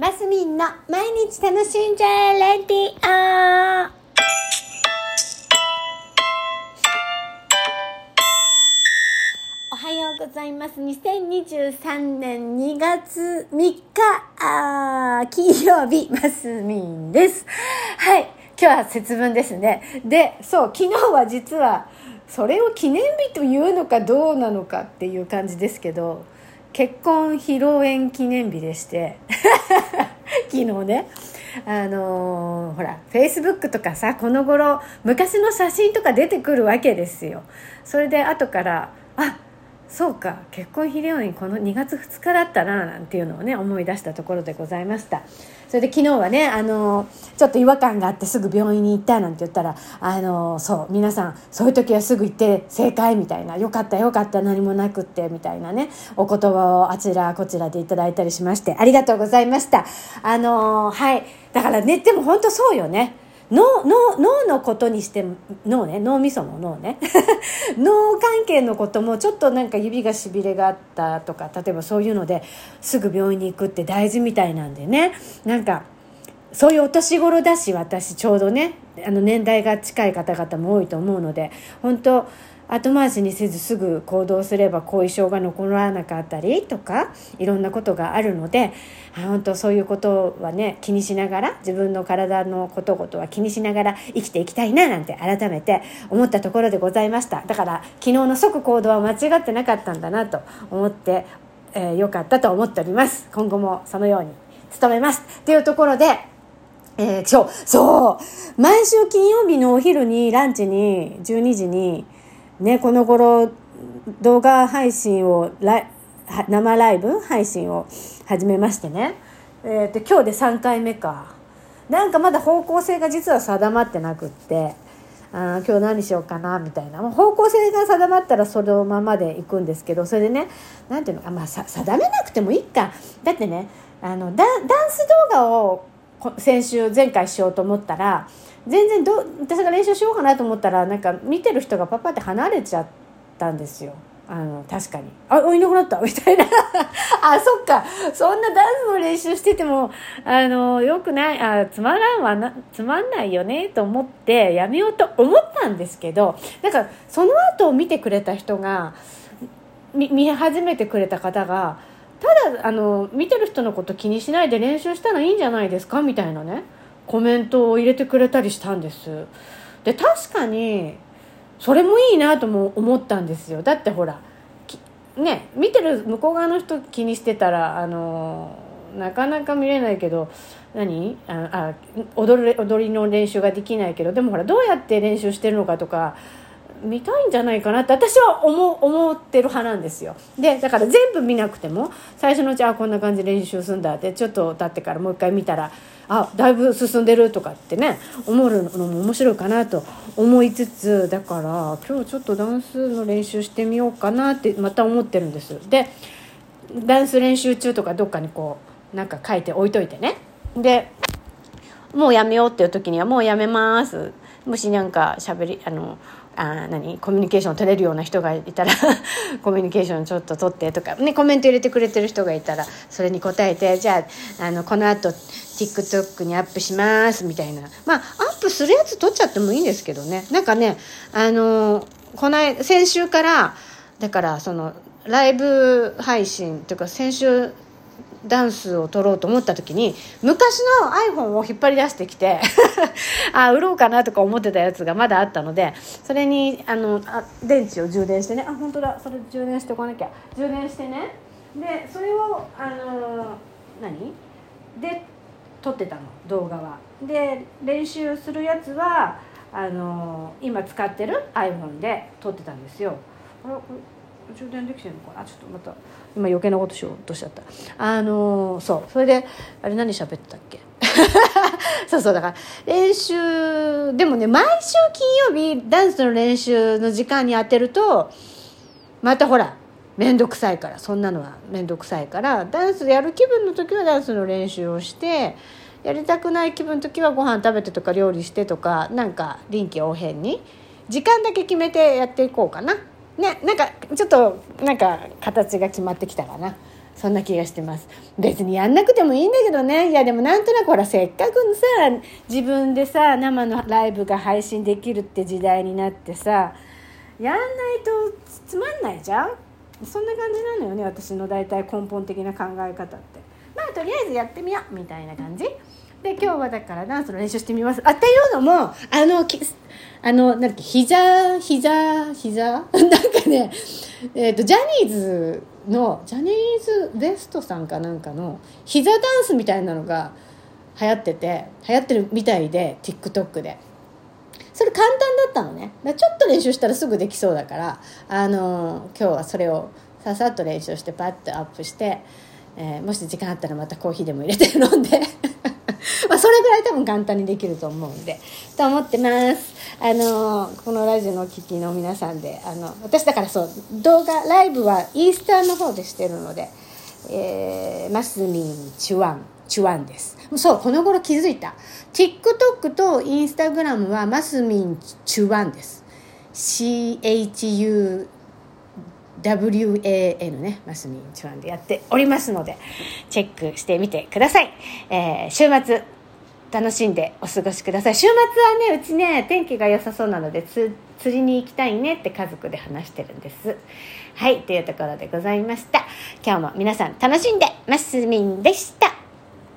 マスミンの毎日楽しんじゃえレディオおはようございます。2023年2月3日、あ金曜日、マスミンです。はい。今日は節分ですね。で、そう、昨日は実は、それを記念日というのかどうなのかっていう感じですけど、結婚披露宴記念日でして、昨日ね。あのーほらフェイスブックとかさこの頃昔の写真とか出てくるわけですよそれで後からあそうか結婚披露宴この2月2日だったななんていうのをね思い出したところでございました。それで昨日はねあのちょっと違和感があってすぐ病院に行ったなんて言ったらあのそう皆さんそういう時はすぐ行って正解みたいなよかったよかった何もなくってみたいなねお言葉をあちらこちらでいただいたりしましてありがとうございました。あのはい。だからねでも本当そうよね。脳脳脳のことにして脳ね脳みそも脳ね。脳関係のこともちょっとなんか指がしびれがあったとか例えばそういうのですぐ病院に行くって大事みたいなんでね。なんかそういうお年頃だし私ちょうどねあの年代が近い方々も多いと思うので本当後回しにせずすぐ行動すれば後遺症が残らなかったりとかいろんなことがあるのであ本当そういうことはね気にしながら自分の体のことごとは気にしながら生きていきたいななんて改めて思ったところでございました。だから昨日の即行動は間違ってなかったんだなと思って、えーよかったと思っております。今後もそのように努めます。っていうところでえー、そう、そう、毎週金曜日のお昼にランチに12時にね、この頃動画配信を生ライブ配信を始めましてね、えー、で今日で3回目か。なんかまだ方向性が実は定まってなくってあ今日何しようかなみたいな。方向性が定まったらそのままで行くんですけどそれでねなんていうのか、まあ、定めなくてもいいか。だってねあのダンス動画を先週前回しようと思ったら全然ど私が練習しようかなと思ったらなんか見てる人がパパって離れちゃったんですよ。あの確かに「あいなくなった」みたいな。あそっか。そんなダンスの練習しててもあのよくない。あつまらんわな。つまんないよねと思ってやめようと思ったんですけどなんかその後を見てくれた人が見見始めてくれた方がただあの見てる人のこと気にしないで練習したらいいんじゃないですか？みたいなね。コメントを入れてくれたりしたんです。で確かにそれもいいなとも思ったんですよ。だってほらね見てる向こう側の人気にしてたらあのなかなか見れないけど何？ああ踊る踊りの練習ができないけどでもほらどうやって練習してるのかとか見たいんじゃないかなって私は思思ってる派なんですよ。でだから全部見なくても最初のうちあこんな感じで練習するんだってちょっと経ってからもう一回見たらあだいぶ進んでるとかってね思うのも面白いかなと思いつつだから今日ちょっとダンスの練習してみようかなってまた思ってるんです。でダンス練習中とかどっかにこうなんか書いて置いといてね。でもうやめようっていう時にはもうやめます。もしなんかしゃべりあのあ何コミュニケーション取れるような人がいたら コミュニケーションちょっと取ってとか、ね、コメント入れてくれてる人がいたらそれに答えてじゃああのこのあと TikTok にアップしますみたいな。まあアップするやつ撮っちゃってもいいんですけどね。なんかねあのこの先週からだからそのライブ配信というか先週ダンスを撮ろうと思った時に昔の iPhone を引っ張り出してきて あ売ろうかなとか思ってたやつがまだあったのでそれにあのあ電池を充電してねあ本当だそれ充電しておかなきゃ充電してね。でそれをあの何？で撮ってたの動画は。で練習するやつはあの今使ってる iPhone で撮ってたんですよ。あ充電できてるのかなちょっとまた。今余計なことしようとしちゃった。あのそう。それであれ何喋ってたっけ？そうそうだから練習でもね毎週金曜日ダンスの練習の時間に当てるとまたほら面倒くさいからそんなのは面倒くさいからダンスやる気分の時はダンスの練習をしてやりたくない気分の時はご飯食べてとか料理してとかなんか臨機応変に時間だけ決めてやっていこうかな。ねなんかちょっとなんか形が決まってきたかな。そんな気がしてます。別にやんなくてもいいんだけどね。いやでもなんとなくほらせっかくさ自分でさ生のライブが配信できるって時代になってさやんないとつまんないじゃん。そんな感じなのよね私の大体根本的な考え方って。まあとりあえずやってみようみたいな感じ。で今日はだからダンスの練習してみます。あっていうのもあのあのなんだっけ膝膝膝？なんかねえっ、ー、とジャニーズのジャニーズ WEST さんかなんかの膝ダンスみたいなのが流行ってて流行ってるみたいで TikTok で。それ簡単だったのね。ちょっと練習したらすぐできそうだからあの今日はそれをささっと練習してパッとアップして、えー、もし時間あったらまたコーヒーでも入れて飲んで。多分簡単にできると思うんでと思ってます。あのこのラジオの聴きの皆さんであの私だからそう動画ライブはインスタの方でしてるので、えー、マスミンチュワンチュワンです。そうこの頃気づいた。TikTok と Instagram はマスミンチュワンです。CHU WAN ね、マスミンチュワンでやっておりますので、チェックしてみてください。えー、週末、楽しんでお過ごしください。週末はね、うちね、天気が良さそうなので、釣りに行きたいねって家族で話してるんです。はい、というところでございました。今日も皆さん楽しんで、ますみんでした。